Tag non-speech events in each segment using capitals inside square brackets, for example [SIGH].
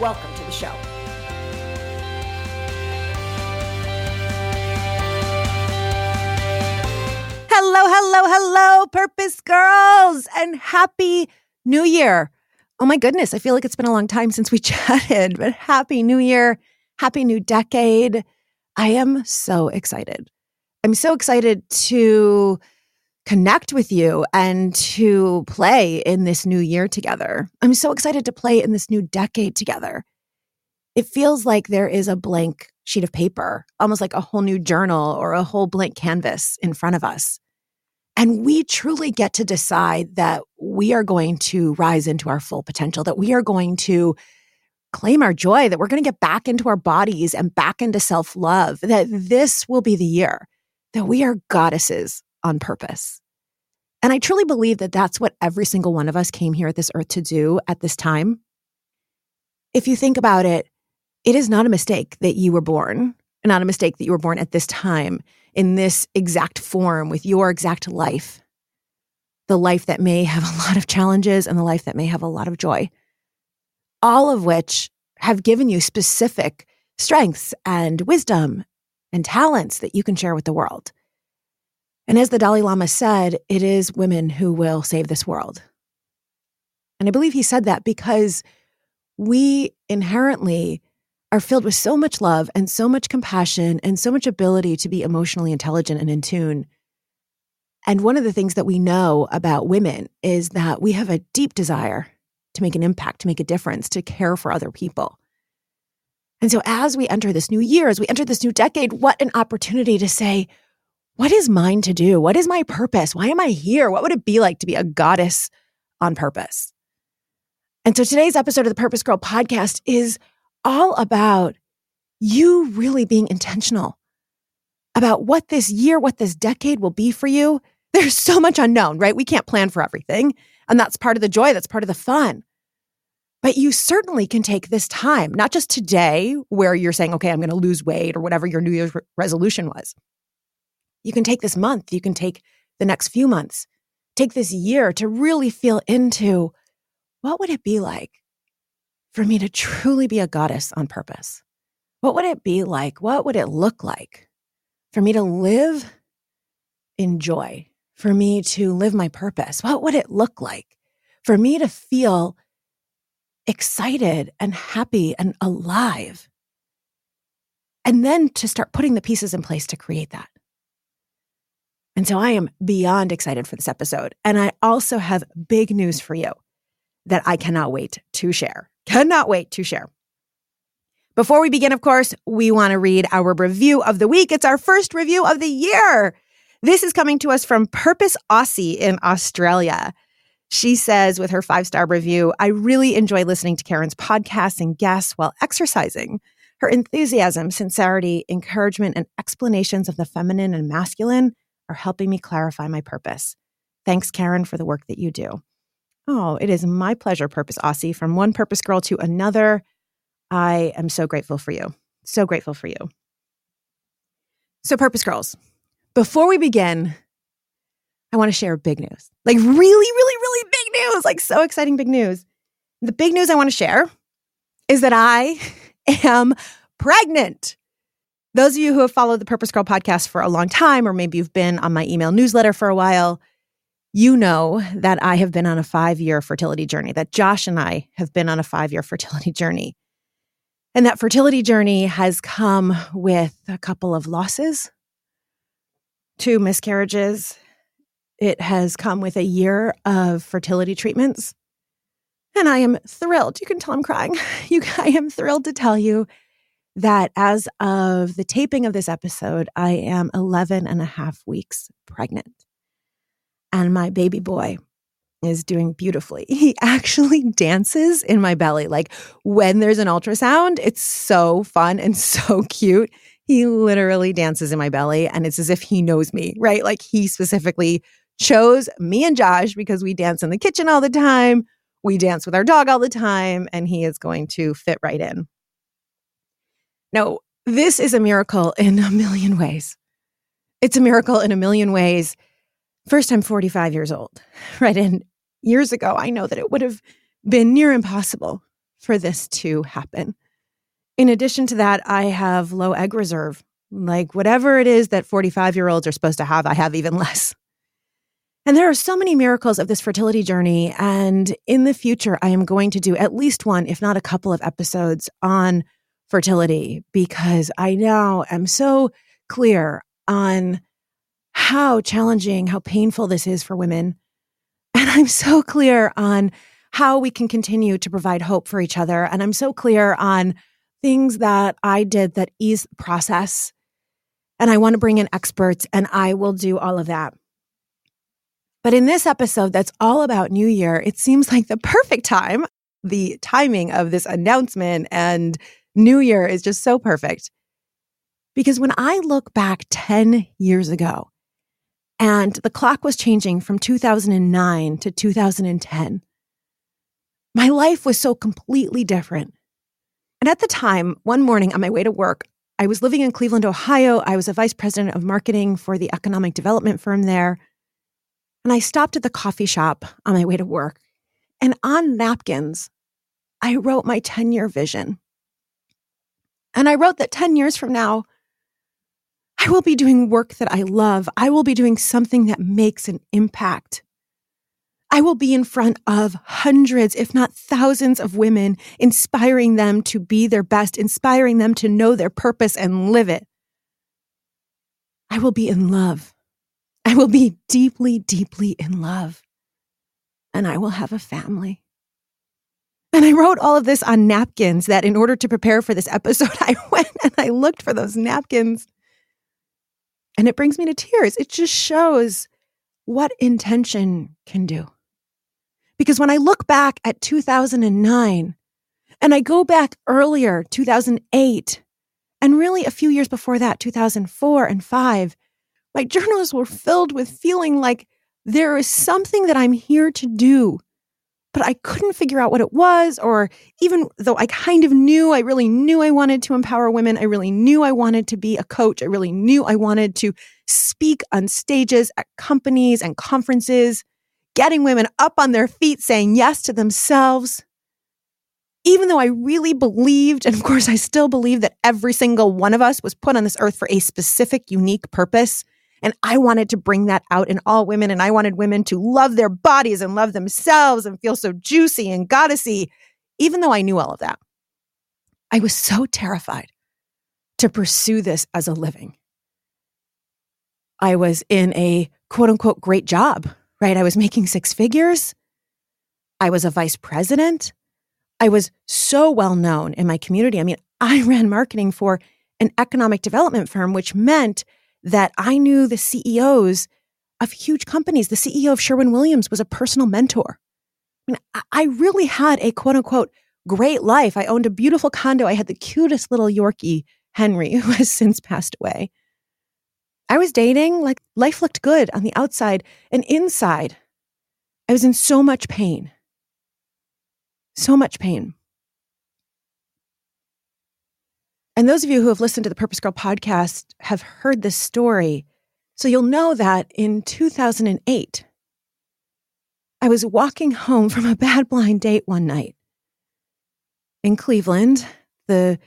Welcome to the show. Hello, hello, hello, Purpose Girls, and Happy New Year. Oh my goodness, I feel like it's been a long time since we [LAUGHS] chatted, but Happy New Year, Happy New Decade. I am so excited. I'm so excited to connect with you and to play in this new year together. I'm so excited to play in this new decade together. It feels like there is a blank sheet of paper, almost like a whole new journal or a whole blank canvas in front of us. And we truly get to decide that we are going to rise into our full potential, that we are going to claim our joy, that we're going to get back into our bodies and back into self love, that this will be the year that we are goddesses on purpose. And I truly believe that that's what every single one of us came here at this earth to do at this time. If you think about it, it is not a mistake that you were born, not a mistake that you were born at this time in this exact form with your exact life. The life that may have a lot of challenges and the life that may have a lot of joy. All of which have given you specific strengths and wisdom and talents that you can share with the world. And as the Dalai Lama said, it is women who will save this world. And I believe he said that because we inherently are filled with so much love and so much compassion and so much ability to be emotionally intelligent and in tune. And one of the things that we know about women is that we have a deep desire to make an impact, to make a difference, to care for other people. And so, as we enter this new year, as we enter this new decade, what an opportunity to say, what is mine to do? What is my purpose? Why am I here? What would it be like to be a goddess on purpose? And so, today's episode of the Purpose Girl podcast is all about you really being intentional about what this year, what this decade will be for you. There's so much unknown, right? We can't plan for everything. And that's part of the joy, that's part of the fun. But you certainly can take this time, not just today, where you're saying, okay, I'm going to lose weight or whatever your New Year's re- resolution was. You can take this month, you can take the next few months, take this year to really feel into what would it be like for me to truly be a goddess on purpose? What would it be like? What would it look like for me to live in joy? For me to live my purpose? What would it look like for me to feel excited and happy and alive? And then to start putting the pieces in place to create that. And so I am beyond excited for this episode. And I also have big news for you that I cannot wait to share. Cannot wait to share. Before we begin, of course, we want to read our review of the week. It's our first review of the year. This is coming to us from Purpose Aussie in Australia. She says, with her five star review, I really enjoy listening to Karen's podcasts and guests while exercising. Her enthusiasm, sincerity, encouragement, and explanations of the feminine and masculine are helping me clarify my purpose. Thanks, Karen, for the work that you do. Oh, it is my pleasure, Purpose Aussie. From one Purpose Girl to another, I am so grateful for you. So grateful for you. So, Purpose Girls, before we begin, I want to share big news. Like, really, really, really big news. Like, so exciting big news. The big news I want to share is that I [LAUGHS] am pregnant. Those of you who have followed the Purpose Girl podcast for a long time, or maybe you've been on my email newsletter for a while, you know that I have been on a five year fertility journey, that Josh and I have been on a five year fertility journey. And that fertility journey has come with a couple of losses, two miscarriages. It has come with a year of fertility treatments. And I am thrilled. You can tell I'm crying. [LAUGHS] You, I am thrilled to tell you that as of the taping of this episode, I am 11 and a half weeks pregnant and my baby boy is doing beautifully. He [LAUGHS] actually dances in my belly. Like when there's an ultrasound, it's so fun and [LAUGHS] so cute. He literally dances in my belly and it's as if he knows me, right? Like he specifically chose me and Josh because we dance in the kitchen all the time. We dance with our dog all the time and he is going to fit right in. No, this is a miracle in a million ways. It's a miracle in a million ways. First, I'm 45 years old, [LAUGHS] right? And years ago, I know that it would have been near impossible for this to happen. In addition to that, I have low egg reserve. Like whatever it is that 45 year olds are supposed to have, I have even [LAUGHS] less. And there are so many miracles of this fertility journey. And in the future, I am going to do at least one, if not a couple of episodes on fertility, because I now am so clear on how challenging, how painful this is for women. [LAUGHS] And I'm so clear on how we can continue to provide hope for each other. And I'm so clear on things that I did that ease the process. And I want to bring in experts, and I will do all of that. But in this episode, that's all about New Year, it seems like the perfect time. The timing of this announcement and New Year is just so perfect. Because when I look back 10 years ago, and the clock was changing from 2009 to 2010, my life was so completely different. And at the time, one morning on my way to work, I was living in Cleveland, Ohio. I was a vice president of marketing for the economic development firm there. And I stopped at the coffee shop on my way to work. And on napkins, I wrote my 10 year vision. And I wrote that 10 years from now, I will be doing work that I love. I will be doing something that makes an impact. I will be in front of hundreds, if not thousands of women, inspiring them to be their best, inspiring them to know their purpose and live it. I will be in love. I will be deeply, deeply in love. And I will have a family. And I wrote all of this on napkins that in order to prepare for this episode, [LAUGHS] I went and I looked for those napkins. And it brings me to tears. It just shows what intention can do. Because when I look back at 2009 and I go back earlier, 2008, and really a few years before that, 2004 and 5, my journals were filled with feeling like there is something that I'm here to do, but I couldn't figure out what it was. Or even though I kind of knew, I really knew I wanted to empower women. I really knew I wanted to be a coach. I really knew I wanted to speak on stages at companies and conferences, getting women up on their feet, saying yes to themselves. Even though I really believed, and of course I still believe that every single one of us was put on this earth for a specific, unique purpose, and I wanted to bring that out in all women. And I wanted women to love their bodies and love themselves and feel so juicy and goddessy, even though I knew all of that. I was so terrified to pursue this as a living. I was in a quote unquote great job, right? I was making six figures. I was a vice president. I was so well known in my community. I mean, I [LAUGHS] ran marketing for an economic development firm, which meant that I knew the CEOs of huge companies. The CEO of Sherwin Williams was a personal mentor. I, mean, I really had a quote unquote great life. I owned a beautiful condo. I had the cutest little Yorkie, Henry, [LAUGHS] who has since passed away. I was dating, like life looked good on the outside and inside. I was in so much pain. So much pain. And those of you who have listened to the Purpose Girl podcast have heard this story. So you'll know that in 2008, I was walking home from a bad blind date one night in Cleveland. The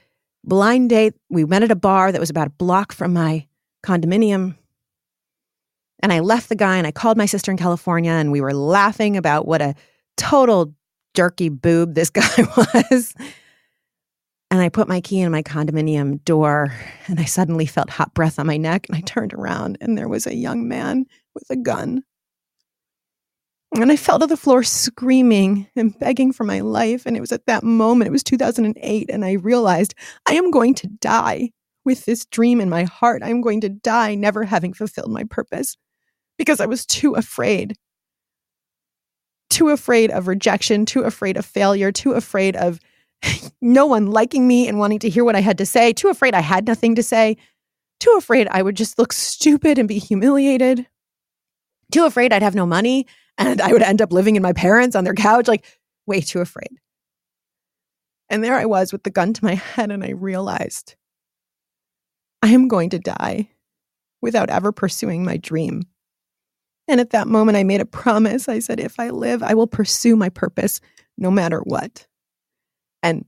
blind date, we met at a bar that was about a block from my condominium. And I left the guy and I called my sister in California and we were laughing about what a total jerky boob this [LAUGHS] guy was. And I put my key in my condominium door and I suddenly felt hot breath on my neck. And I turned around and there was a young man with a gun. And I fell to the floor screaming and begging for my life. And it was at that moment, it was 2008, and I realized I am going to die with this dream in my heart. I am going to die never having fulfilled my purpose because I was too afraid too afraid of rejection, too afraid of failure, too afraid of no one liking me and wanting to hear what I had to say, too afraid I had nothing to say, too afraid I would just look stupid and be humiliated, too afraid I'd have no money and I would end up living in my parents on their couch, like way too afraid. And there I was with the gun to my head, and I realized I am going to die without ever pursuing my dream. And at that moment, I made a promise. I said, if I live, I will pursue my purpose no matter what. And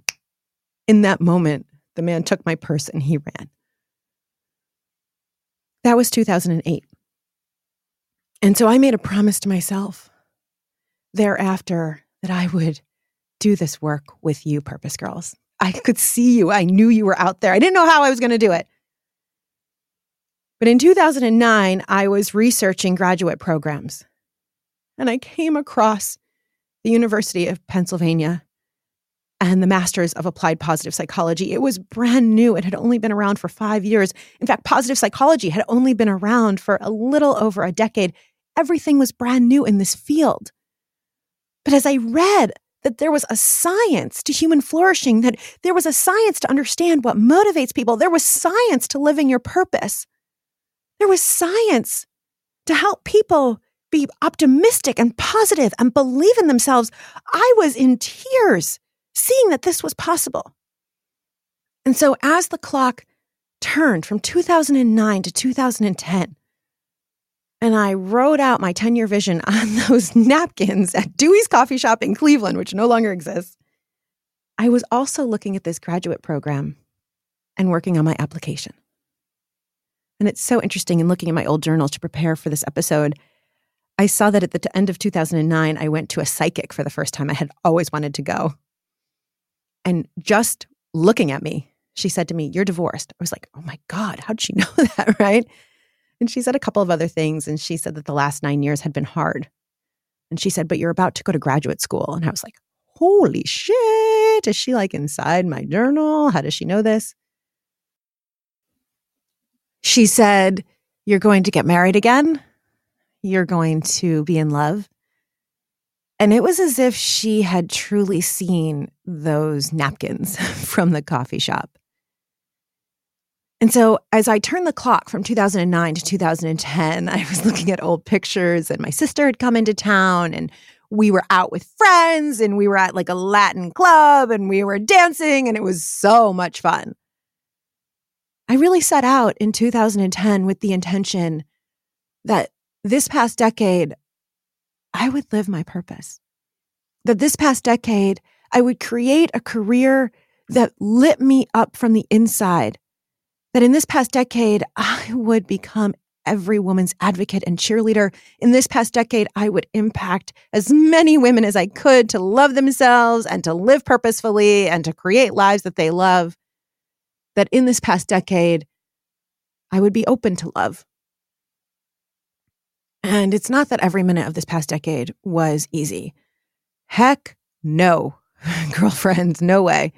in that moment, the man took my purse and he ran. That was 2008. And so I made a promise to myself thereafter that I would do this work with you, Purpose Girls. I could see you. I knew you were out there. I didn't know how I was going to do it. But in 2009, I was researching graduate programs and I came across the University of Pennsylvania and the Masters of Applied Positive Psychology. It was brand new. It had only been around for five years. In fact, positive psychology had only been around for a little over a decade. Everything was brand new in this field. But as I read that there was a science to human flourishing, that there was a science to understand what motivates people, there was science to living your purpose, there was science to help people be optimistic and positive and believe in themselves. I was in tears seeing that this was possible. And so, as the clock turned from 2009 to 2010, and I wrote out my 10 year vision [LAUGHS] on those napkins at Dewey's Coffee Shop in Cleveland, which no longer exists. I was also looking at this graduate program and working on my application. And it's so interesting in looking at my old journals to prepare for this episode. I saw that at the end of 2009, I went to a psychic for the first time. I had always wanted to go. And just looking at me, she said to me, You're divorced. I was like, Oh my God, how'd she [LAUGHS] know that? Right. And she said a couple of other things. And she said that the last nine years had been hard. And she said, But you're about to go to graduate school. And I was like, Holy shit. Is she like inside my journal? How does she know this? She said, You're going to get married again. You're going to be in love. And it was as if she had truly seen those napkins [LAUGHS] from the coffee shop. And so, as I turned the clock from 2009 to 2010, I was [LAUGHS] looking at old pictures, and my sister had come into town, and we were out with friends, and we were at like a Latin club, and we were dancing, and it was so much fun. I really set out in 2010 with the intention that this past decade, I would live my purpose. That this past decade, I would create a career that lit me up from the inside. That in this past decade, [LAUGHS] I would become every woman's advocate and cheerleader. In this past decade, I would impact as many women as I could to love themselves and to live purposefully and to create lives that they love. That in this past decade, I would be open to love. And it's not that every minute of this past decade was easy. Heck no, [LAUGHS] girlfriends, no way.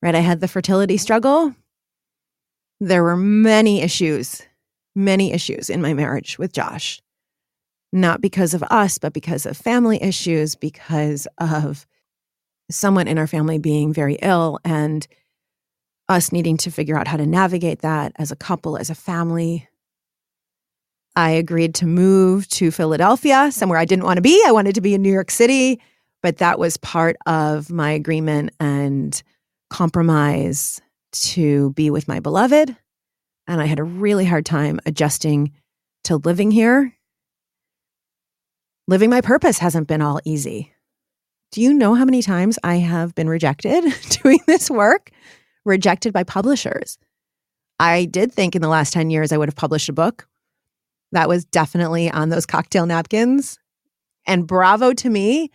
Right? I had the fertility struggle. There were many issues, many issues in my marriage with Josh. Not because of us, but because of family issues, because of someone in our family being very ill and us needing to figure out how to navigate that as a couple, as a family. I agreed to move to Philadelphia, somewhere I didn't want to be. I wanted to be in New York City, but that was part of my agreement and compromise to be with my beloved. And I had a really hard time adjusting to living here. Living my purpose hasn't been all easy. Do you know how many times I have been rejected [LAUGHS] doing this work? Rejected by publishers. I did think in the last 10 years I would have published a book that was definitely on those cocktail napkins. And bravo to me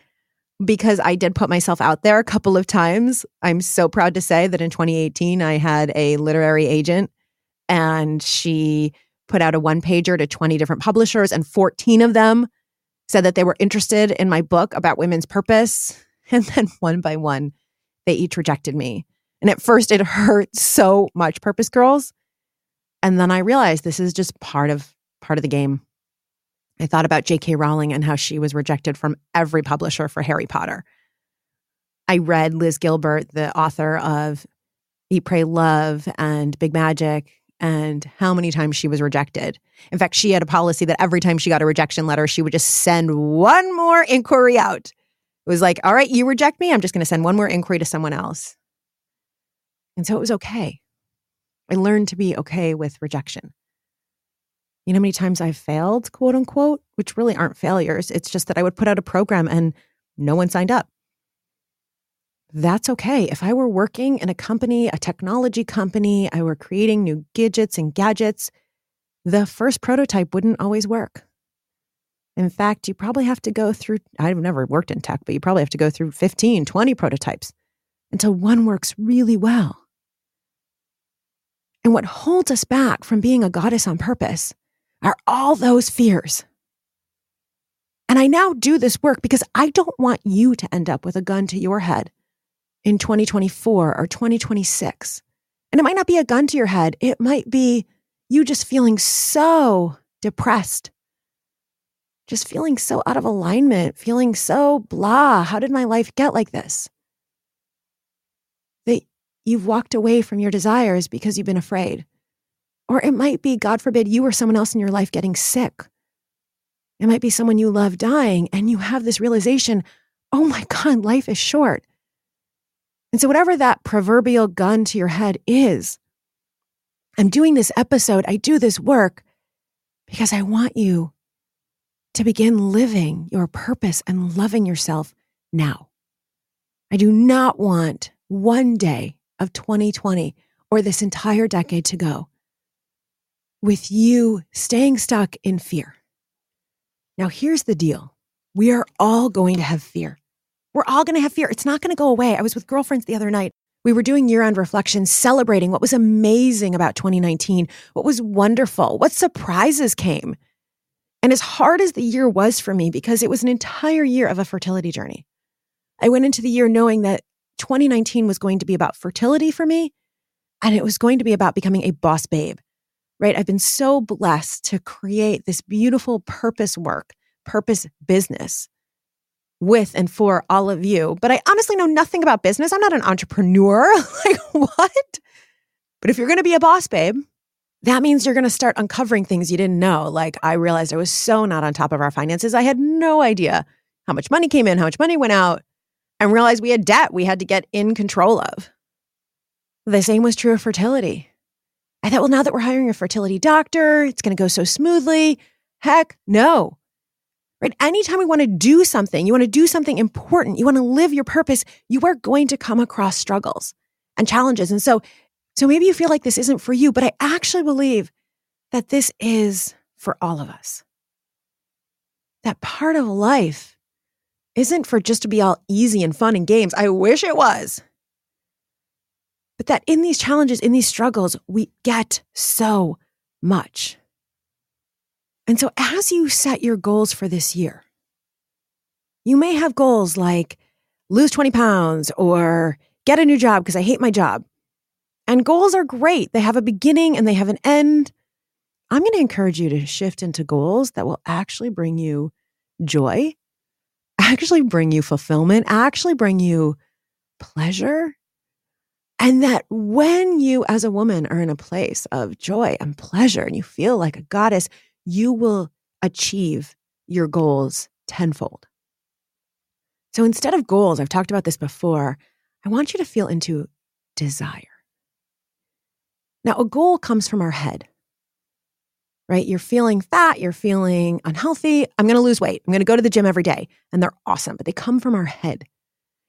because I did put myself out there a couple of times. I'm so proud to say that in 2018, I had a literary agent and she put out a one pager to 20 different publishers, and 14 of them said that they were interested in my book about women's purpose. [LAUGHS] And then one by one, they each rejected me. And at first, it [LAUGHS] hurt so much, Purpose Girls. And then I realized this is just part of part of the game. I thought about J.K. Rowling and how she was rejected from every publisher for Harry Potter. I read Liz Gilbert, the author of Eat, Pray, Love and Big Magic, and how many times she was rejected. In fact, she had a policy that every time she got a rejection letter, she would just send one more inquiry out. It was like, all right, you reject me. I'm just going to send one more inquiry to someone else. And so it was okay. I learned to be okay with rejection. You know how many times I've failed, quote unquote, which really aren't failures. It's just that I would put out a program and no one signed up. That's okay. If I were working in a company, a technology company, I were creating new gadgets and gadgets, the first prototype wouldn't always work. In fact, you probably have to go through, I've never worked in tech, but you probably have to go through 15, 20 prototypes until one works really well. And what holds us back from being a goddess on purpose are all those fears. And I now do this work because I don't want you to end up with a gun to your head in 2024 or 2026. And it might not be a gun to your head, it might be you just feeling so depressed, just feeling so out of alignment, feeling so blah. How did my life get like this? That you've walked away from your desires because you've been afraid. Or it might be, God forbid, you or someone else in your life getting sick. It might be someone you love dying, and you have this realization oh my [LAUGHS] God, life is short. And so, whatever that proverbial gun to your head is, I'm doing this episode, I do this work because I want you to begin living your purpose and loving yourself now. I do not want one day of 2020 or this entire decade to go with you staying stuck in fear. Now, here's the deal we are all going to have fear. We're all going to have fear. It's not going to go away. I was with girlfriends the other night. We were doing year end reflections, celebrating what was amazing about 2019, what was wonderful, what surprises came. And as hard as the year was for me, because it was an entire year of a fertility journey, I went into the year knowing that 2019 was going to be about fertility for me, and it was going to be about becoming a boss babe right? I've been so blessed to create this beautiful purpose work, purpose business with and for all of you. But I honestly know nothing about business. I'm not an entrepreneur. [LAUGHS] like, what? But if you're going to be a boss babe, that means you're going to start uncovering things you didn't know. Like, I realized I was so not on top of our finances. I had no idea how much money came in, how much money went out, and realized we had debt we had to get in control of. The same was true of fertility. I thought, well, now that we're hiring a fertility doctor, it's going to go so smoothly. Heck, no. Right? Anytime we want to do something, you want to do something important, you want to live your purpose, you are going to come across struggles and challenges. And so, so maybe you feel like this isn't for you, but I actually believe that this is for all of us. That part of life isn't for just to be all easy and fun and games. I wish it was that in these challenges, in these struggles, we get so much. And so, as you set your goals for this year, you may have goals like lose 20 pounds or get a new job because I hate my job. And goals are great, they have a beginning and they have an end. I'm going to encourage you to shift into goals that will actually bring you joy, actually bring you fulfillment, actually bring you pleasure and that when you, as a woman, are in a place of joy and pleasure and you feel like a goddess, you will achieve your goals tenfold. So instead of goals, I've talked about this before, I want you to feel into desire. Now, a goal comes from our head, right? You're feeling fat, you're feeling unhealthy. I'm going to lose weight. I'm going to go to the gym every day. And they're awesome, but they come from our head.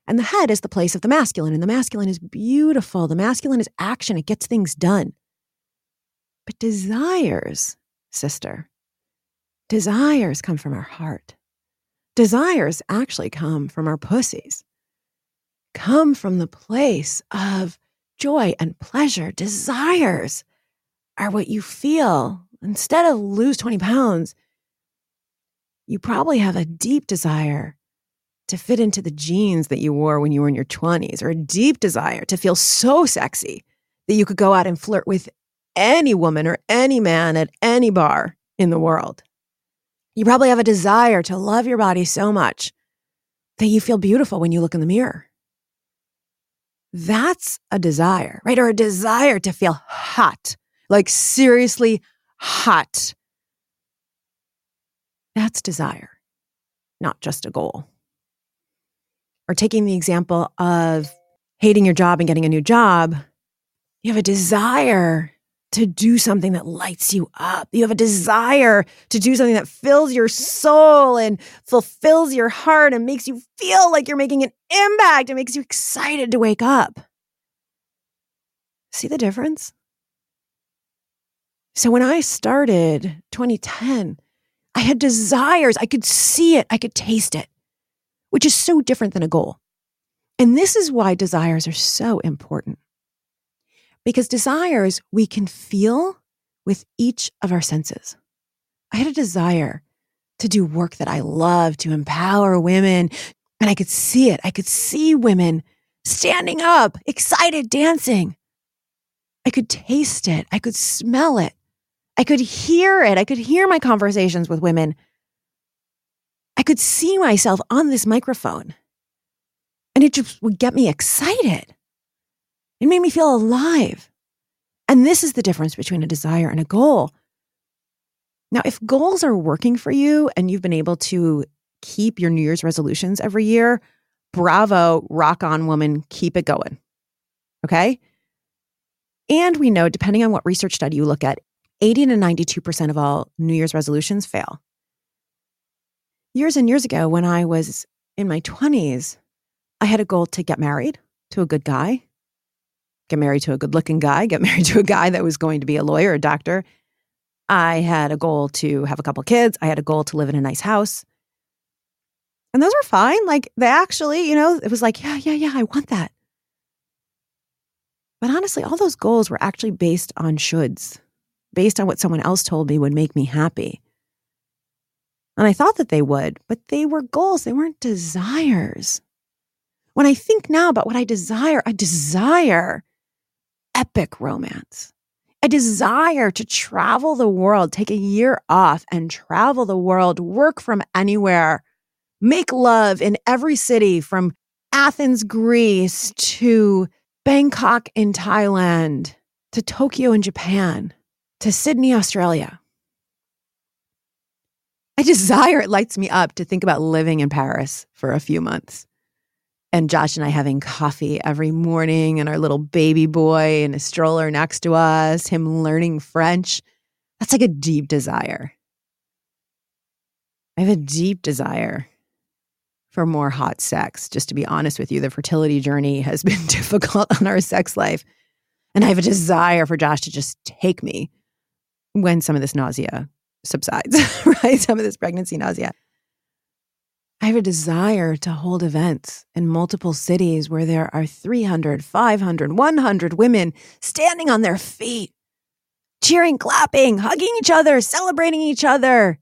And the head is the place of the masculine, and the masculine is beautiful. The masculine is action, it gets things done. But desires, sister, desires come from our heart. Desires actually come from our pussies, come from the place of joy and pleasure. Desires are what you feel. Instead of lose 20 pounds, you probably have a deep desire to fit into the jeans that you wore when you were in your 20s, or a deep desire to feel so sexy that you could go out and flirt with any woman or any man at any bar in the world. You probably have a desire to love your body so much that you feel beautiful when you look in the mirror. That's a desire, right? Or a desire to feel hot, like seriously hot. That's desire, not just a goal. Or taking the example of hating your job and getting a new job, you have a desire to do something that lights you up. You have a desire to do something that fills your soul and fulfills your heart and makes you feel like you're making an impact. It makes you excited to wake up. See the difference? So when I started 2010, I had desires. I could see it, I could taste it, which is so different than a goal. And this is why desires are so important. Because desires we can feel with each of our senses. I had a desire to do work that I love, to empower women, and I could see it. I could see women standing up, excited, dancing. I could taste it. I could smell it. I could hear it. I could hear my conversations with women. I could see myself on this microphone. And it just would get me excited. It made me feel alive. And this is the difference between a desire and a goal. Now, if goals are working for you and you've been able to keep your New Year's resolutions every year, bravo, rock on, woman, keep it going. Okay. And we know, depending on what research study you look at, 80 to 92% of all New Year's resolutions fail. Years and years ago, when I was in my 20s, I had a goal to get married to a good guy get married to a good looking guy, get [LAUGHS] married to a guy that was going to be a lawyer, a doctor. I had a goal to have a couple kids. I had a goal to live in a nice house. And those were fine. Like they actually, you know, it was like, yeah, yeah, yeah, I want that. But honestly, all those goals were actually based on shoulds, based on what someone else told me would make me happy. And I thought that they would, but they were goals, they weren't desires. When I think now about what I desire, I desire epic romance, a desire to travel the world, take a year off and travel the world, work from anywhere, make love in every city from Athens, Greece to Bangkok in Thailand to Tokyo in Japan to Sydney, Australia. I desire it lights me up to think about living in Paris for a few months and Josh and I having coffee every morning and our little baby boy in a stroller next to us, him learning French. That's like a deep desire. I have a deep desire for more hot sex. Just to be honest with you, the fertility journey has [LAUGHS] been difficult on our sex life. And I have a desire for Josh to just take me when some of this nausea subsides, [LAUGHS] right? Some of this pregnancy nausea. I have a desire to hold events in multiple cities where there are 300, 500, 100 women standing on their feet, cheering, clapping, hugging each other, celebrating each other,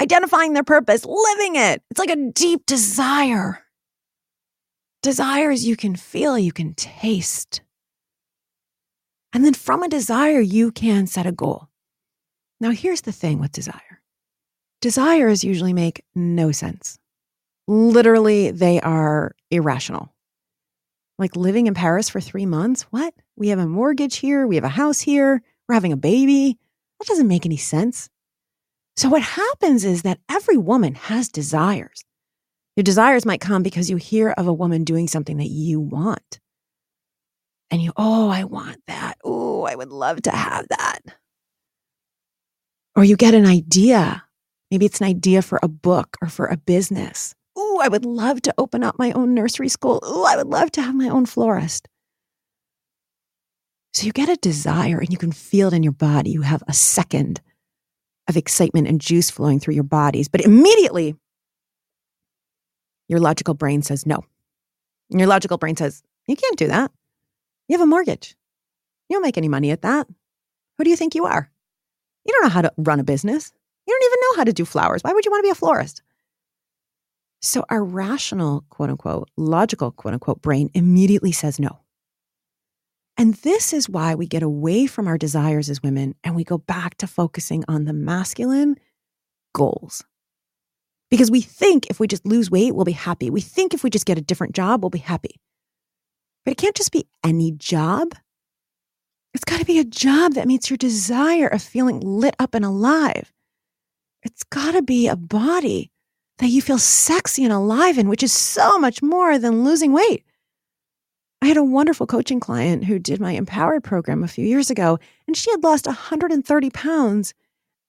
identifying their purpose, living it. It's like a deep desire. Desires you can feel, you can taste. And then from a desire, you can set a goal. Now, here's the thing with desire desires usually make no sense literally they are irrational. Like living in Paris for three months? What? We have a mortgage here. We have a house here. We're having a baby. That doesn't make any sense. So, what happens is that every woman has desires. Your desires might come because you hear of a woman doing something that you want. And you, oh, I want that. Oh, I would love to have that. Or you get an idea. Maybe it's an idea for a book or for a business. Ooh, I would love to open up my own nursery school. Ooh, I would love to have my own florist. So you get a desire and you can feel it in your body. You have a second of excitement and juice flowing through your bodies. But immediately, your logical brain says no. And your logical brain says, you can't do that. You have a mortgage. You don't make any money at that. Who do you think you are? You don't know how to run a business. You don't even know how to do flowers. Why would you want to be a florist? So our rational, quote unquote, logical, quote unquote, brain immediately says no. And this is why we get away from our desires as women and we go back to focusing on the masculine goals, Because we think if we just lose weight, we'll be happy. We think if we just get a different job, we'll be happy. But it can't just be any job. It's got to be a job that meets your desire of feeling lit up and alive. It's got to be a body that you feel sexy and alive in, which is so much more than losing weight. I had a wonderful coaching client who did my Empowered program a few years ago, and she had lost 130 pounds.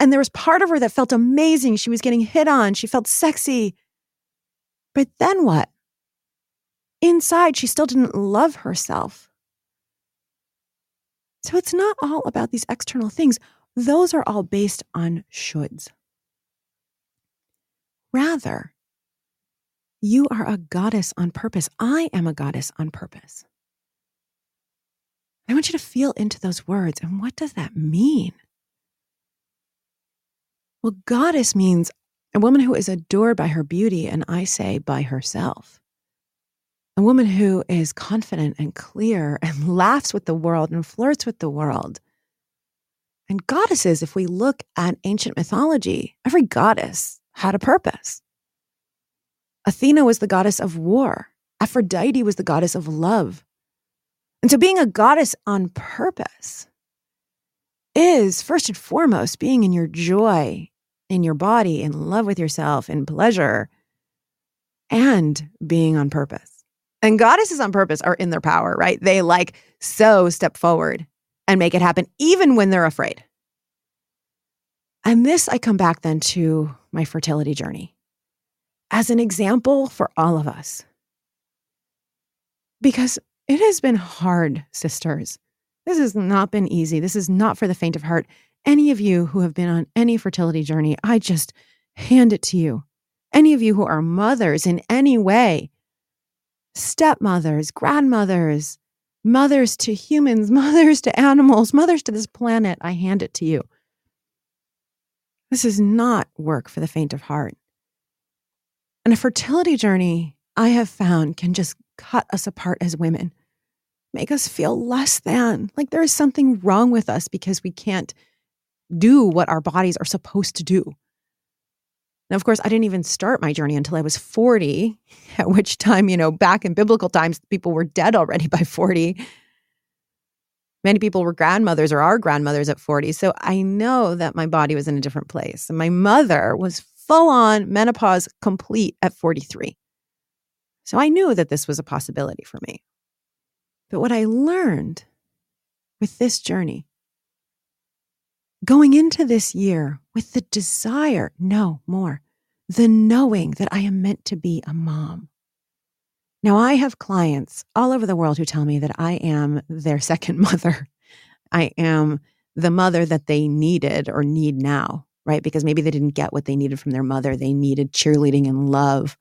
And there was part of her that felt amazing. She was getting hit on, she felt sexy. But then what? Inside, she still didn't love herself. So it's not all about these external things, those are all based on shoulds. Rather, you are a goddess on purpose. I am a goddess on purpose. I want you to feel into those words. And what does that mean? Well, goddess means a woman who is adored by her beauty, and I say by herself. A woman who is confident and clear and [LAUGHS] laughs with the world and flirts with the world. And goddesses, if we look at ancient mythology, every goddess had a purpose. Athena was the goddess of war, Aphrodite was the goddess of love. And so being a goddess on purpose is first and foremost being in your joy, in your body, in love with yourself, in pleasure, and being on purpose. And goddesses on purpose are in their power, right? They like so step forward and make it happen, even when they're afraid. And this, I come back then to my fertility journey as an example for all of us. Because it has been hard, sisters. This has not been easy. This is not for the faint of heart. Any of you who have been on any fertility journey, I just hand it to you. Any of you who are mothers in any way, stepmothers, grandmothers, mothers to humans, [LAUGHS] mothers to animals, mothers to this planet, I hand it to you. This is not work for the faint of heart. And a fertility journey, I have found, can just cut us apart as women, make us feel less than, like there is something wrong with us because we can't do what our bodies are supposed to do. Of course, I didn't even start my journey until I was 40, [LAUGHS] at which time, you know, back in biblical times, people were dead already by 40. Many people were grandmothers or are grandmothers at 40. So I know that my body was in a different place. And my mother was full on menopause complete at 43. So I knew that this was a possibility for me. But what I learned with this journey, going into this year with the desire, no more, the knowing that I am meant to be a mom. Now, I have clients all over the world who tell me that I am their [LAUGHS] second mother. I am the mother that they needed or need now right? Because maybe they didn't get what they needed from their mother. They needed cheerleading and love.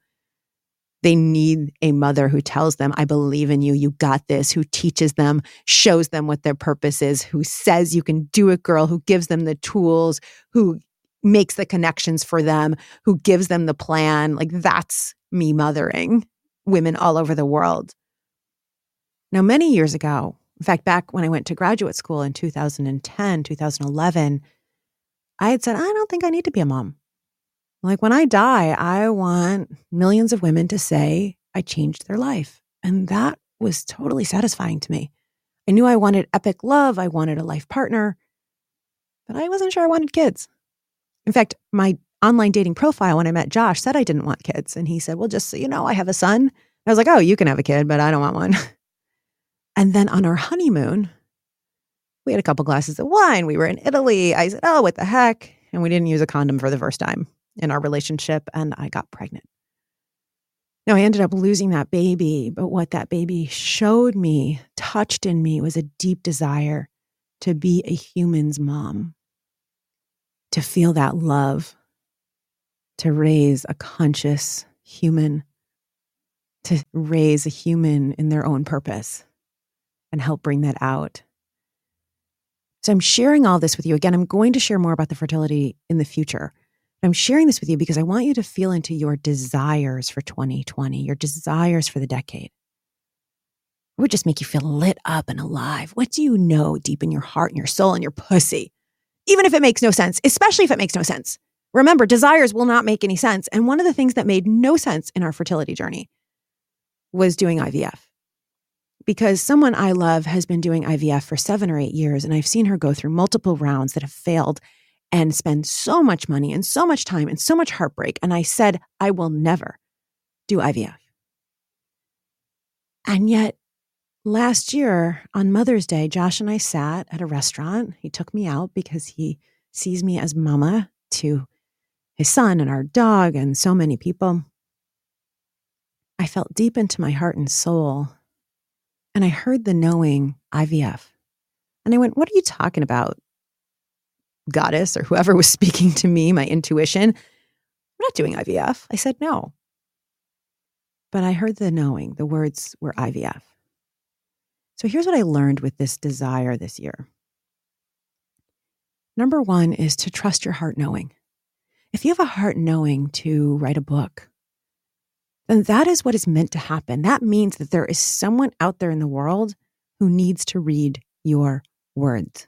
They need a mother who tells them, I believe in you, you got this, who teaches them, shows them what their purpose is, who says you can do it, girl, who gives them the tools, who makes the connections for them, who gives them the plan. Like that's me mothering women all over the world. Now, many years ago, in fact, back when I went to graduate school in 2010, 2011, I had said, I don't think I need to be a mom. Like when I die, I want millions of women to say I changed their life. And that was totally satisfying to me. I knew I wanted epic love, I wanted a life partner, but I wasn't sure I wanted kids. In fact, my online dating profile when I met Josh said I didn't want kids. And he said, Well, just so you know, I have a son. I was like, Oh, you can have a kid, but I don't want one. [LAUGHS] and then on our honeymoon, we had a couple glasses of wine. We were in Italy. I said, Oh, what the heck? And we didn't use a condom for the first time in our relationship. And I got pregnant. Now, I ended up losing that baby. But what that baby showed me, touched in me, was a deep desire to be a human's mom, to feel that love, to raise a conscious human, to raise a human in their own purpose and help bring that out. So I'm sharing all this with you. Again, I'm going to share more about the fertility in the future. I'm sharing this with you because I want you to feel into your desires for 2020, your desires for the decade. It would just make you feel lit up and alive. What do you know deep in your heart and your soul and your pussy? Even if it makes no sense, especially if it makes no sense. Remember, desires will not make any sense. And one of the things that made no sense in our fertility journey was doing IVF. Because someone I love has been doing IVF for seven or eight years, and I've seen her go through multiple rounds that have failed and spend so much money and so much time and so much heartbreak. And I said, I will never do IVF. And yet, last year on Mother's Day, Josh and I sat at a restaurant. He took me out because he sees me as mama to his son and our dog and so many people. I felt deep into my heart and soul, and I heard the knowing IVF. And I went, What are you talking about? Goddess or whoever was [LAUGHS] speaking to me, my intuition. I'm not doing IVF. I said, No. But I heard the knowing, the words were IVF. So here's what I learned with this desire this year. Number one is to trust your heart knowing. If you have a heart knowing to write a book, then that is what is meant to happen. That means that there is someone out there in the world who needs to read your words.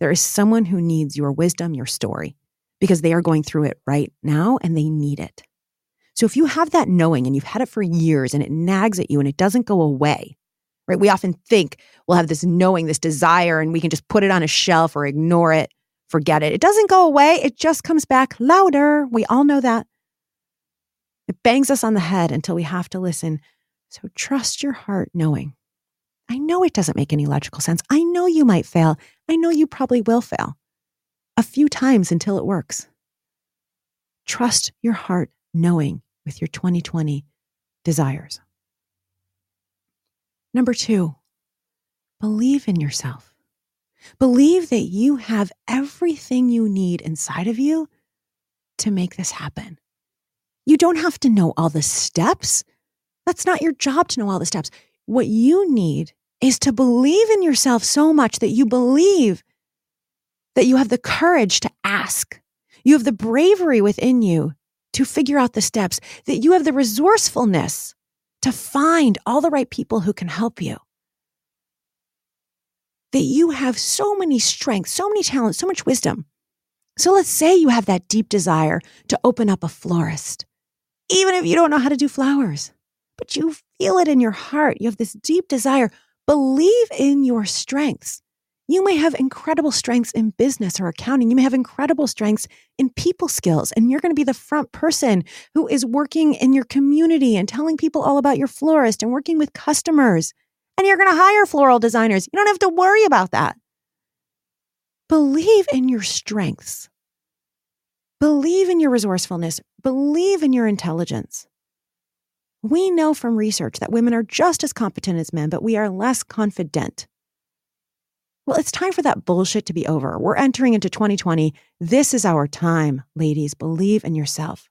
There is someone who needs your wisdom, your story, because they are going through it right now and they need it. So if you have that knowing and you've had it for years and it nags at you and it doesn't go away, right? We often think we'll have this knowing, this desire, and we can just put it on a shelf or ignore it, forget it. It doesn't go away, it just comes back louder. We all know that. It bangs us on the head until we have to listen. So trust your heart knowing. I know it doesn't make any logical sense. I know you might fail. I know you probably will fail a few times until it works. Trust your heart knowing with your 2020 desires. Number two, believe in yourself. Believe that you have everything you need inside of you to make this happen. You don't have to know all the steps. That's not your job to know all the steps. What you need is to believe in yourself so much that you believe that you have the courage to ask. You have the bravery within you to figure out the steps, that you have the resourcefulness to find all the right people who can help you. That you have so many strengths, so many talents, so much wisdom. So let's say you have that deep desire to open up a florist, even if you don't know how to do flowers, but you feel it in your heart. You have this deep desire. Believe in your strengths. You may have incredible strengths in business or accounting. You may have incredible strengths in people skills, and you're going to be the front person who is working in your community and telling people all about your florist and working with customers. And you're going to hire floral designers. You don't have to worry about that. Believe in your strengths. Believe in your resourcefulness. Believe in your intelligence. We know from research that women are just as competent as men, but we are less confident. Well, it's time for that bullshit to be over. We're entering into 2020. This is our time, ladies. Believe in yourself.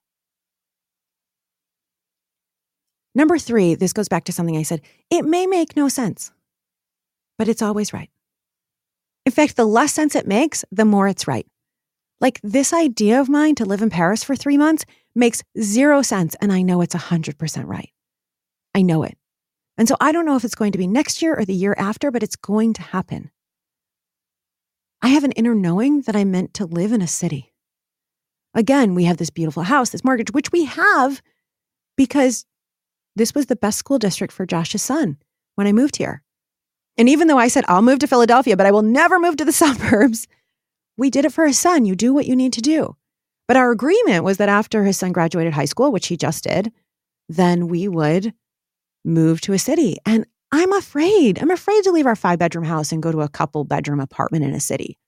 Number three, this goes back to something I said. It may make no sense, but it's always right. In fact, the less sense it makes, the more it's right. Like this idea of mine to live in Paris for three months makes zero sense, and I know it's 100% right. I know it. And so I don't know if it's going to be next year or the year after, but it's going to happen. I have an inner knowing that I'm meant to live in a city. Again, we have this beautiful house, this mortgage, which we have because this was the best school district for Josh's son when I moved here. And even though I said, I'll move to Philadelphia, but I will never move to the [LAUGHS] suburbs, we did it for his son. You do what you need to do. But our agreement was that after his son graduated high school, which he just did, then we would move to a city. And I'm afraid. I'm afraid to leave our five bedroom house and go to a couple bedroom apartment in a city.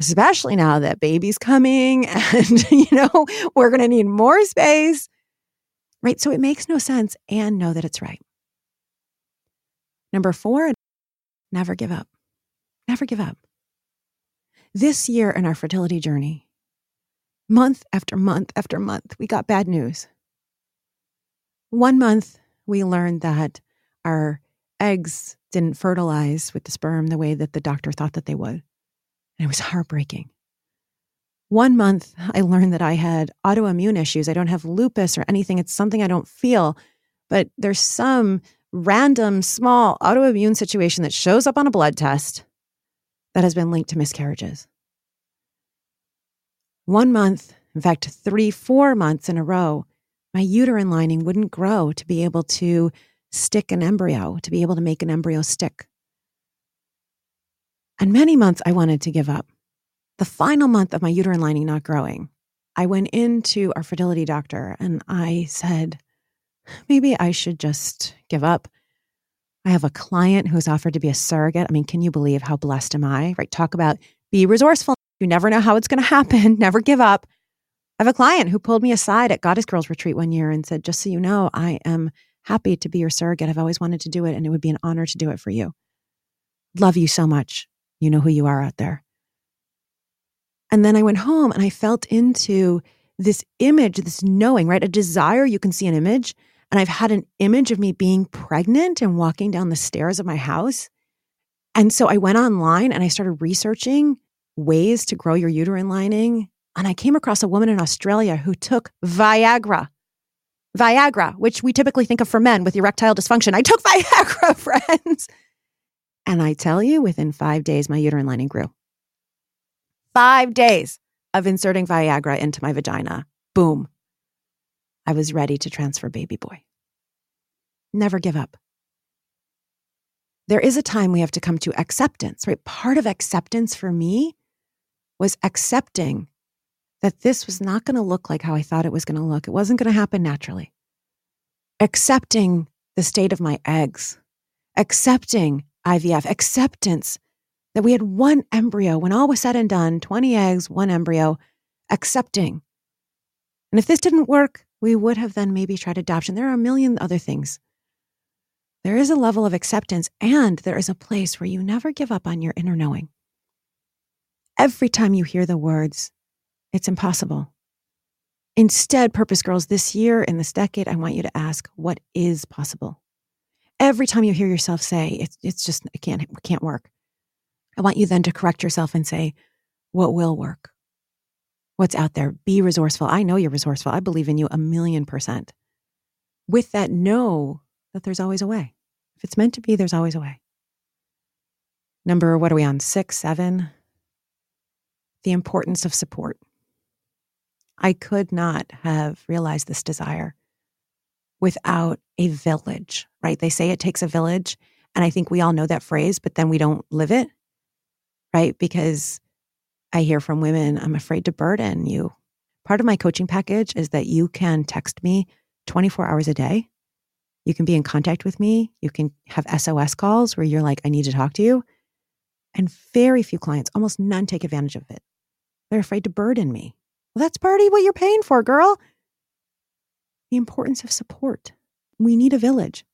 Especially now that baby's coming [LAUGHS] and, you know, we're going to need more space. Right. So it makes no sense and know that it's right. Number four, never give up. Never give up. This year in our fertility journey, month after month after month, we got bad news. One month, we learned that our eggs didn't fertilize with the sperm the way that the doctor thought that they would. And it was heartbreaking. One month, I learned that I had autoimmune issues. I don't have lupus or anything. It's something I don't feel, but there's some random small autoimmune situation that shows up on a blood test that has been linked to miscarriages. One month, in fact, three, four months in a row, my uterine lining wouldn't grow to be able to stick an embryo, to be able to make an embryo stick. And many months I wanted to give up. The final month of my uterine lining not growing, I went into our fertility doctor and I said, maybe I should just give up. I have a client who's offered to be a surrogate. I mean, can you believe how blessed am I? Right? Talk about be resourceful. You never know how it's going to happen. [LAUGHS] Never give up. I have a client who pulled me aside at Goddess Girls Retreat one year and said, just so you know, I am happy to be your surrogate. I've always wanted to do it, and it would be an honor to do it for you. Love you so much. You know who you are out there. And then I went home and I felt into this image, this knowing, right? A desire, you can see an image. And I've had an image of me being pregnant and walking down the stairs of my house. And so I went online and I started researching ways to grow your uterine lining and I came across a woman in Australia who took Viagra. Viagra, which we typically think of for men with erectile dysfunction. I took [LAUGHS] Viagra, friends. And I tell you, within five days, my uterine lining grew. Five days of inserting Viagra into my vagina. Boom. I was ready to transfer baby boy. Never give up. There is a time we have to come to acceptance, right? Part of acceptance for me was accepting that this was not going to look like how I thought it was going to look. It wasn't going to happen naturally. Accepting the state of my eggs, accepting IVF, acceptance that we had one embryo when all was said and done 20 eggs, one embryo, accepting. And if this didn't work, we would have then maybe tried adoption. There are a million other things. There is a level of acceptance, and there is a place where you never give up on your inner knowing. Every time you hear the words, it's impossible. Instead, Purpose Girls, this year in this decade, I want you to ask, what is possible? Every time you hear yourself say, it's, it's just, it can't, it can't work. I want you then to correct yourself and say, what will work? What's out there? Be resourceful. I know you're resourceful. I believe in you a million percent. With that, know that there's always a way. If it's meant to be, there's always a way. Number, what are we on? Six, seven? The importance of support. I could not have realized this desire without a village, right? They say it takes a village. And I think we all know that phrase, but then we don't live it, right? Because I hear from women, I'm afraid to burden you. Part of my coaching package is that you can text me 24 hours a day. You can be in contact with me. You can have SOS calls where you're like, I need to talk to you. And very few clients, almost none, take advantage of it. They're afraid to burden me. Well, that's part of what you're paying for, girl. The importance of support. We need a village.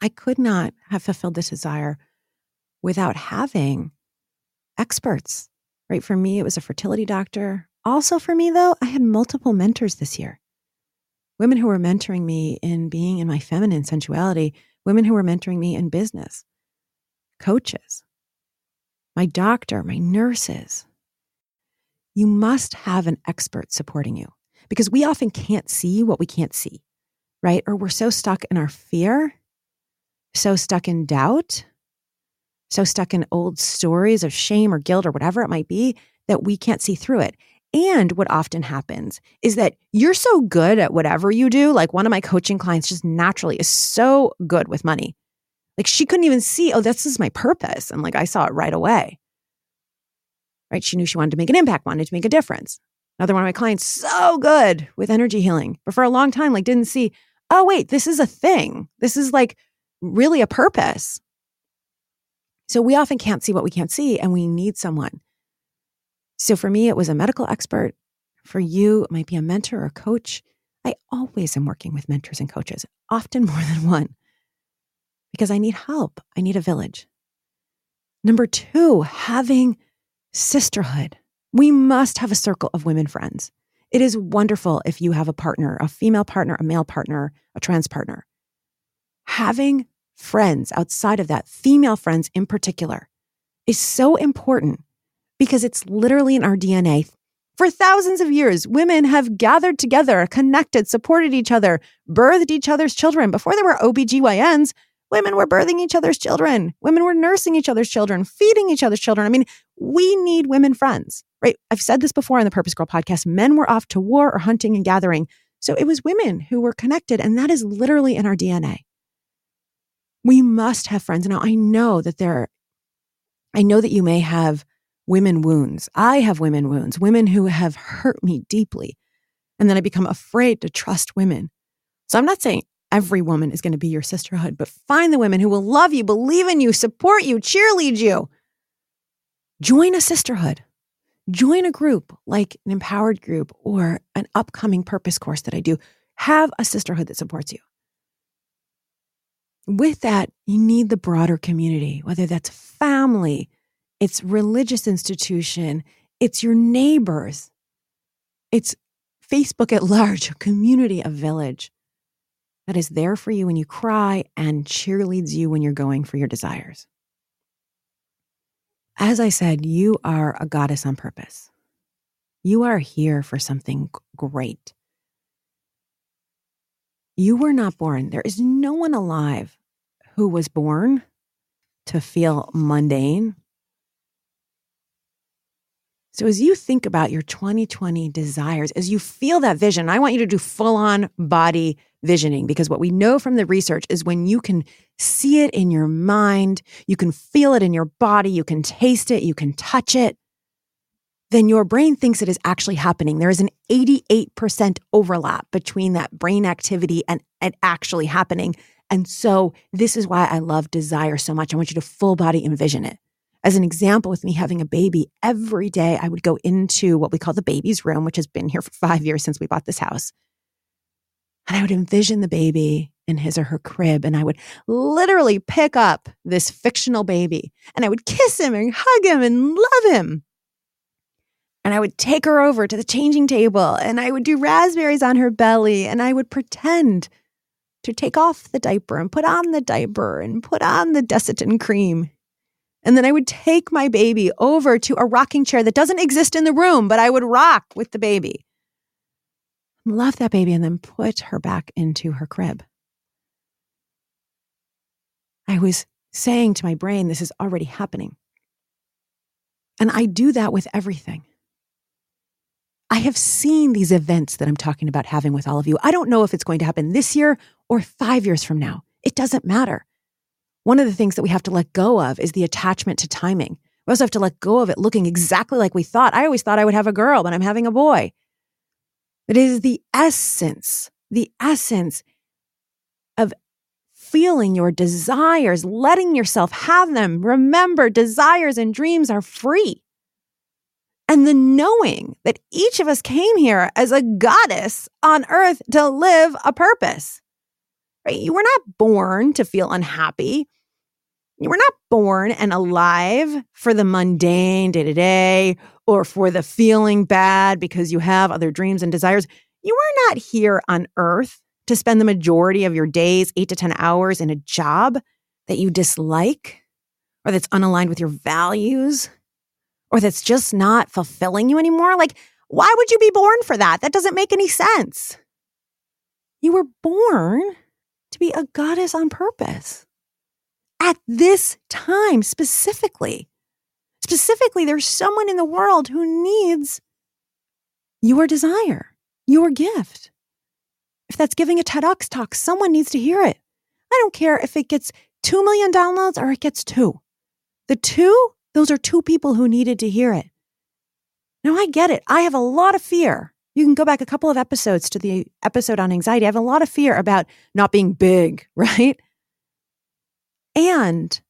I could not have fulfilled this desire without having experts, right? For me, it was a fertility doctor. Also, for me, though, I had multiple mentors this year women who were mentoring me in being in my feminine sensuality, women who were mentoring me in business, coaches, my doctor, my nurses, you must have an expert supporting you because we often can't see what we can't see, right? Or we're so stuck in our fear, so stuck in doubt, so stuck in old stories of shame or guilt or whatever it might be that we can't see through it. And what often happens is that you're so good at whatever you do. Like one of my coaching clients just naturally is so good with money. Like she couldn't even see, oh, this is my purpose. And like I saw it right away right? She knew she wanted to make an impact, wanted to make a difference. Another one of my clients, so good with energy healing, but for a long time, like didn't see, oh, wait, this is a thing. This is like really a purpose. So we often can't see what we can't see, and we need someone. So for me, it was a medical expert. For you, it might be a mentor or coach. I always am working with mentors and coaches, often [LAUGHS] more than one, because I need help. I need a village. Number two, having sisterhood. We must have a circle of women friends. It is wonderful if you have a partner, a female partner, a male partner, a trans partner. Having friends outside of that, female friends in particular, is so important because it's literally in our DNA. For thousands of years, women have gathered together, connected, supported each other, birthed each other's children. Before there were OBGYNs, Women were birthing each other's children. Women were nursing each other's children, feeding each other's children. I mean, we need women friends. right? I've said this before on the Purpose Girl podcast. Men were off to war or hunting and gathering. So it was women who were connected, and that is literally in our DNA. We must have friends. Now, I know that there, are, I know that you may have women wounds. I have women wounds, women who have hurt me deeply. And then I become afraid to trust women. So I'm not saying every woman is going to be your sisterhood, but find the women who will love you, believe in you, support you, cheerlead you. Join a sisterhood. Join a group like an empowered group or an upcoming purpose course that I do. Have a sisterhood that supports you. With that, you need the broader community, whether that's family, it's religious institution, it's your neighbors, it's Facebook at large, a community, a village that is there for you when you cry and cheerleads you when you're going for your desires. As I said, you are a goddess on purpose. You are here for something great. You were not born. There is no one alive who was born to feel mundane. So, as you think about your 2020 desires, as you feel that vision, I want you to do full on body visioning because what we know from the research is when you can see it in your mind, you can feel it in your body, you can taste it, you can touch it, then your brain thinks it is actually happening. There is an 88% overlap between that brain activity and it actually happening. And so this is why I love desire so much. I want you to full body envision it. As an example, with me having a baby, every day I would go into what we call the baby's room, which has been here for five years since we bought this house. And I would envision the baby in his or her crib, and I would literally pick up this fictional baby and I would kiss him and hug him and love him. And I would take her over to the changing table and I would do raspberries on her belly and I would pretend to take off the diaper and put on the diaper and put on the Desitin cream. And then I would take my baby over to a rocking chair that doesn't exist in the room, but I would rock with the baby love that baby, and then put her back into her crib. I was saying to my brain, this is already happening. And I do that with everything. I have seen these events that I'm talking about having with all of you. I don't know if it's going to happen this year or five years from now. It doesn't matter. One of the things that we have to let go of is the attachment to timing. We also have to let go of it looking exactly like we thought. I always thought I would have a girl, but I'm having a boy. It is the essence, the essence of feeling your desires, letting yourself have them. Remember, desires and dreams are free. And the knowing that each of us came here as a goddess on earth to live a purpose. Right? You were not born to feel unhappy. You were not born and alive for the mundane day to day or for the feeling bad because you have other dreams and desires. You are not here on earth to spend the majority of your days, eight to 10 hours, in a job that you dislike or that's unaligned with your values or that's just not fulfilling you anymore. Like, why would you be born for that? That doesn't make any sense. You were born be a goddess on purpose at this time specifically. Specifically, there's someone in the world who needs your desire, your gift. If that's giving a TEDx talk, someone needs to hear it. I don't care if it gets 2 million downloads or it gets two. The two, those are two people who needed to hear it. Now, I get it. I have a lot of fear. You can go back a couple of episodes to the episode on anxiety. I have a lot of fear about not being big, [LAUGHS] right? And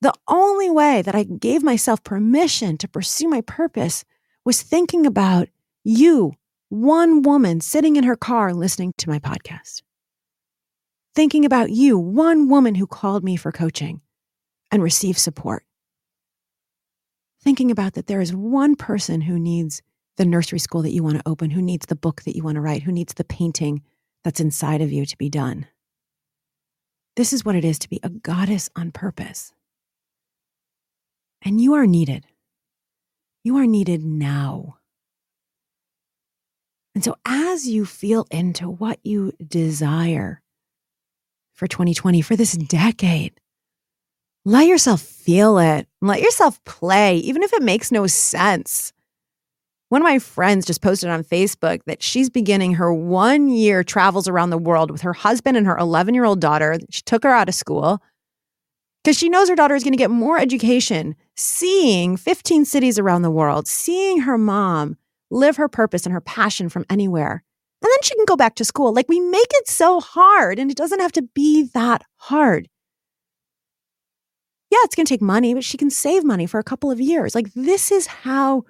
the only way that I gave myself permission to pursue my purpose was thinking about you, one woman sitting in her car listening to my podcast. Thinking about you, one woman who called me for coaching and received support. Thinking about that there is one person who needs the nursery school that you want to open, who needs the book that you want to write, who needs the painting that's inside of you to be done. This is what it is to be a goddess on purpose. And you are needed. You are needed now. And so, as you feel into what you desire for 2020, for this decade, let yourself feel it. Let yourself play, even if it makes no sense. One of my friends just posted on Facebook that she's beginning her one year travels around the world with her husband and her 11 year old daughter. She took her out of school because she knows her daughter is going to get more education seeing 15 cities around the world, seeing her mom live her purpose and her passion from anywhere. And then she can go back to school. Like we make it so hard, and it doesn't have to be that hard. Yeah, it's going to take money, but she can save money for a couple of years. Like this is how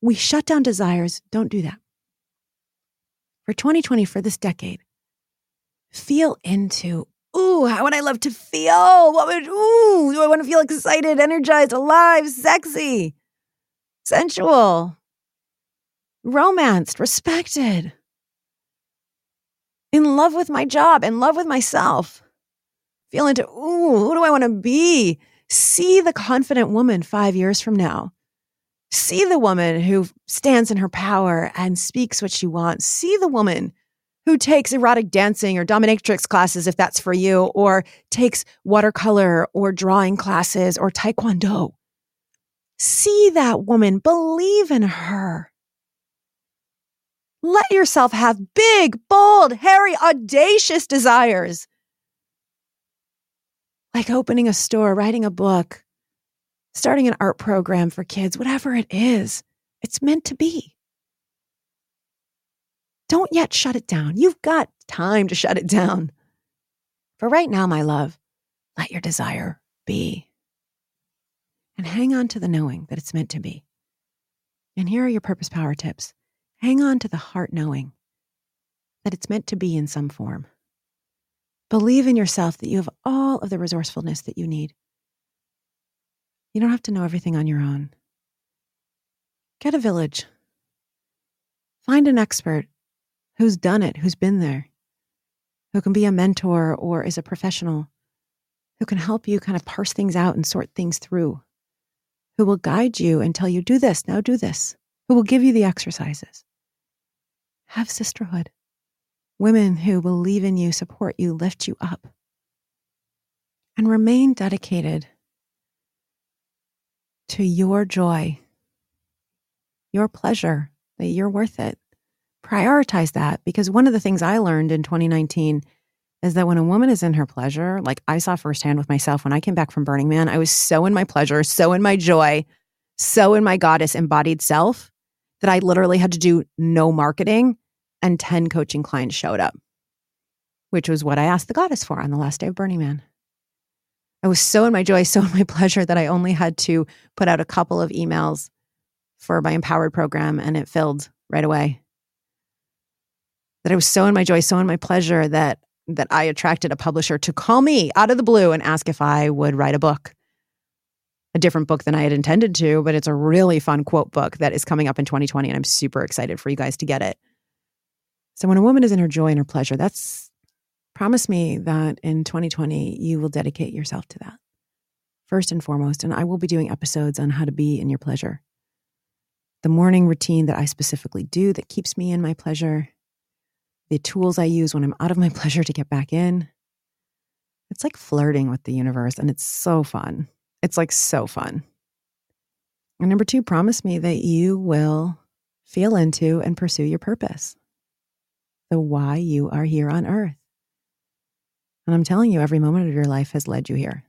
we shut down desires. Don't do that. For 2020, for this decade, feel into, ooh, how would I love to feel? What would, ooh, do I want to feel excited, energized, alive, sexy, sensual, romanced, respected, in love with my job, in love with myself? Feel into, ooh, who do I want to be? See the confident woman five years from now See the woman who stands in her power and speaks what she wants. See the woman who takes erotic dancing or dominatrix classes, if that's for you, or takes watercolor or drawing classes or taekwondo. See that woman, believe in her. Let yourself have big, bold, hairy, audacious desires. Like opening a store, writing a book, starting an art program for kids, whatever it is, it's meant to be. Don't yet shut it down. You've got time to shut it down. For right now, my love, let your desire be. And hang on to the knowing that it's meant to be. And here are your purpose power tips hang on to the heart knowing that it's meant to be in some form. Believe in yourself that you have all of the resourcefulness that you need you don't have to know everything on your own. Get a village. Find an expert who's done it, who's been there, who can be a mentor or is a professional, who can help you kind of parse things out and sort things through, who will guide you and tell you, do this, now do this, who will give you the exercises. Have sisterhood. Women who believe in you, support you, lift you up. And remain dedicated to your joy, your pleasure, that you're worth it. Prioritize that because one of the things I learned in 2019 is that when a woman is in her pleasure, like I saw firsthand with myself when I came back from Burning Man, I was so in my pleasure, so in my joy, so in my goddess embodied self that I literally had to do no marketing and 10 coaching clients showed up, which was what I asked the goddess for on the last day of Burning Man. I was so in my joy, [LAUGHS] so in my pleasure that I only had to put out a couple of emails for my empowered program and it filled right away. That I was so in my joy, so in my pleasure that that I attracted a publisher to call me out of the blue and ask if I would write a book. A different book than I had intended to, but it's a really fun quote book that is coming up in 2020 and I'm super excited for you guys to get it. So when a woman is in her joy and her pleasure, that's Promise me that in 2020, you will dedicate yourself to that first and foremost. And I will be doing episodes on how to be in your pleasure. The morning routine that I specifically do that keeps me in my pleasure, the tools I use when I'm out of my [LAUGHS] pleasure to get back in. It's like flirting with the universe, and it's so fun. It's like so fun. And number two, promise me that you will feel into and pursue your purpose, the why you are here on earth. And I'm telling you, every moment of your life has led you here.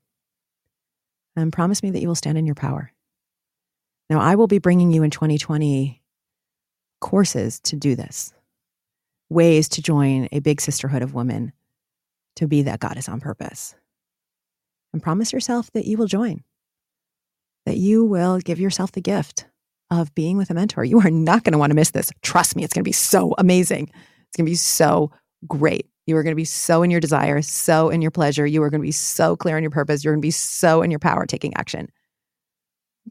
And promise me that you will stand in your power. Now, I will be bringing you in 2020 courses to do this, ways to join a big sisterhood of women to be that goddess on purpose. And promise yourself that you will join, that you will give yourself the gift of being with a mentor. You are not going to want to miss this. Trust me, it's going to be so amazing. It's going to be so great. You are going to be so in your desire, so in your pleasure. You are going to be so clear on your purpose. You're going to be so in your power taking action.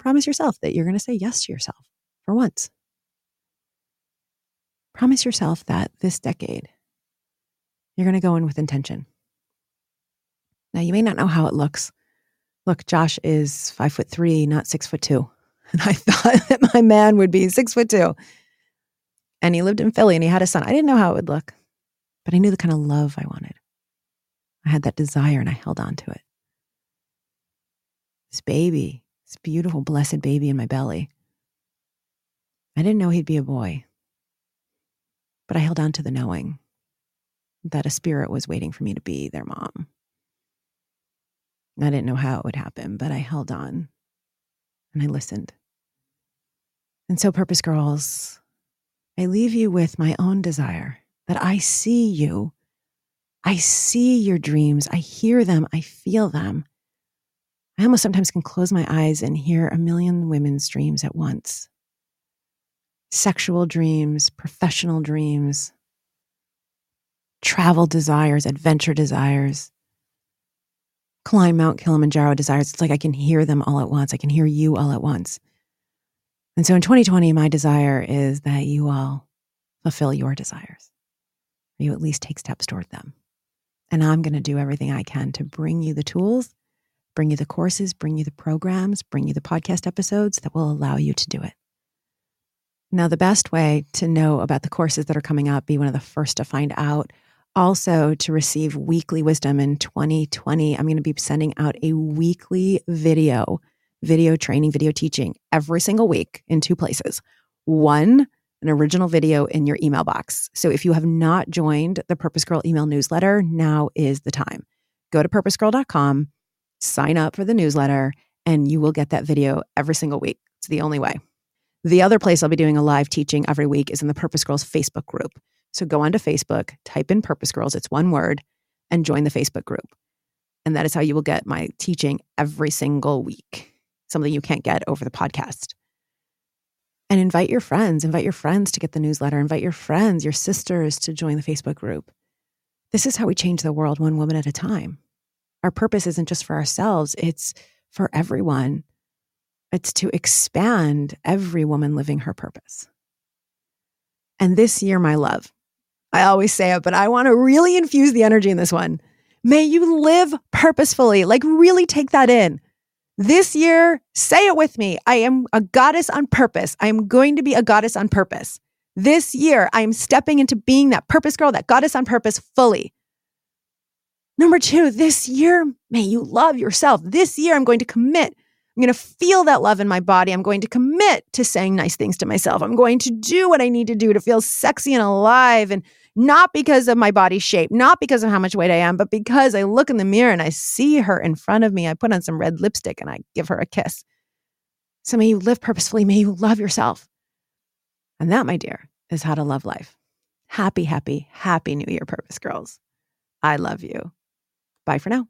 Promise yourself that you're going to say yes to yourself for once. Promise yourself that this decade, you're going to go in with intention. Now, you may not know how it looks. Look, Josh is five foot three, not six foot two. [LAUGHS] And I thought that my man would be six foot two. And he lived in Philly and he had a son. I didn't know how it would look but I knew the kind of love I wanted. I had that desire and I held on to it. This baby, this beautiful, blessed baby in my belly. I didn't know he'd be a boy, but I held on to the knowing that a spirit was waiting for me to be their mom. I didn't know how it would happen, but I held on and I listened. And so, Purpose Girls, I leave you with my own desire that I see you. I see your dreams. I hear them. I feel them. I almost sometimes can close my eyes and hear a million women's dreams at once sexual dreams, professional dreams, travel desires, adventure desires, climb Mount Kilimanjaro desires. It's like I can hear them all at once. I can hear you all at once. And so in 2020, my desire is that you all fulfill your desires. You at least take steps toward them. And I'm going to do everything I can to bring you the tools, bring you the courses, bring you the programs, bring you the podcast episodes that will allow you to do it. Now, the best way to know about the courses that are coming up, be one of the first to find out, also to receive weekly wisdom in 2020, I'm going to be sending out a weekly video video training, video teaching every single week in two places. One, an original video in your email box. So if you have not joined the Purpose Girl email newsletter, now is the time. Go to purposegirl.com, sign up for the newsletter, and you will get that video every single week. It's the only way. The other place I'll be doing a live teaching every week is in the Purpose Girls Facebook group. So go onto Facebook, type in Purpose Girls, it's one word, and join the Facebook group. And that is how you will get my teaching every single week something you can't get over the podcast. And invite your friends, invite your friends to get the newsletter, invite your friends, your sisters to join the Facebook group. This is how we change the world one woman at a time. Our purpose isn't just for ourselves, it's for everyone. It's to expand every woman living her purpose. And this year, my love, I always say it, but I want to really infuse the energy in this one. May you live purposefully, like really take that in. This year, say it with me. I am a goddess on purpose. I am going to be a goddess on purpose. This year, I am stepping into being that purpose girl, that goddess on purpose fully. Number two, this year, may you love yourself. This year, I'm going to commit. I'm going to feel that love in my body. I'm going to commit to saying nice things to myself. I'm going to do what I need to do to feel sexy and alive and not because of my body shape, not because of how much weight I am, but because I look in the mirror and I see her in front of me. I put on some red lipstick and I give her a kiss. So may you live purposefully. May you love yourself. And that, my dear, is how to love life. Happy, happy, happy New Year, Purpose Girls. I love you. Bye for now.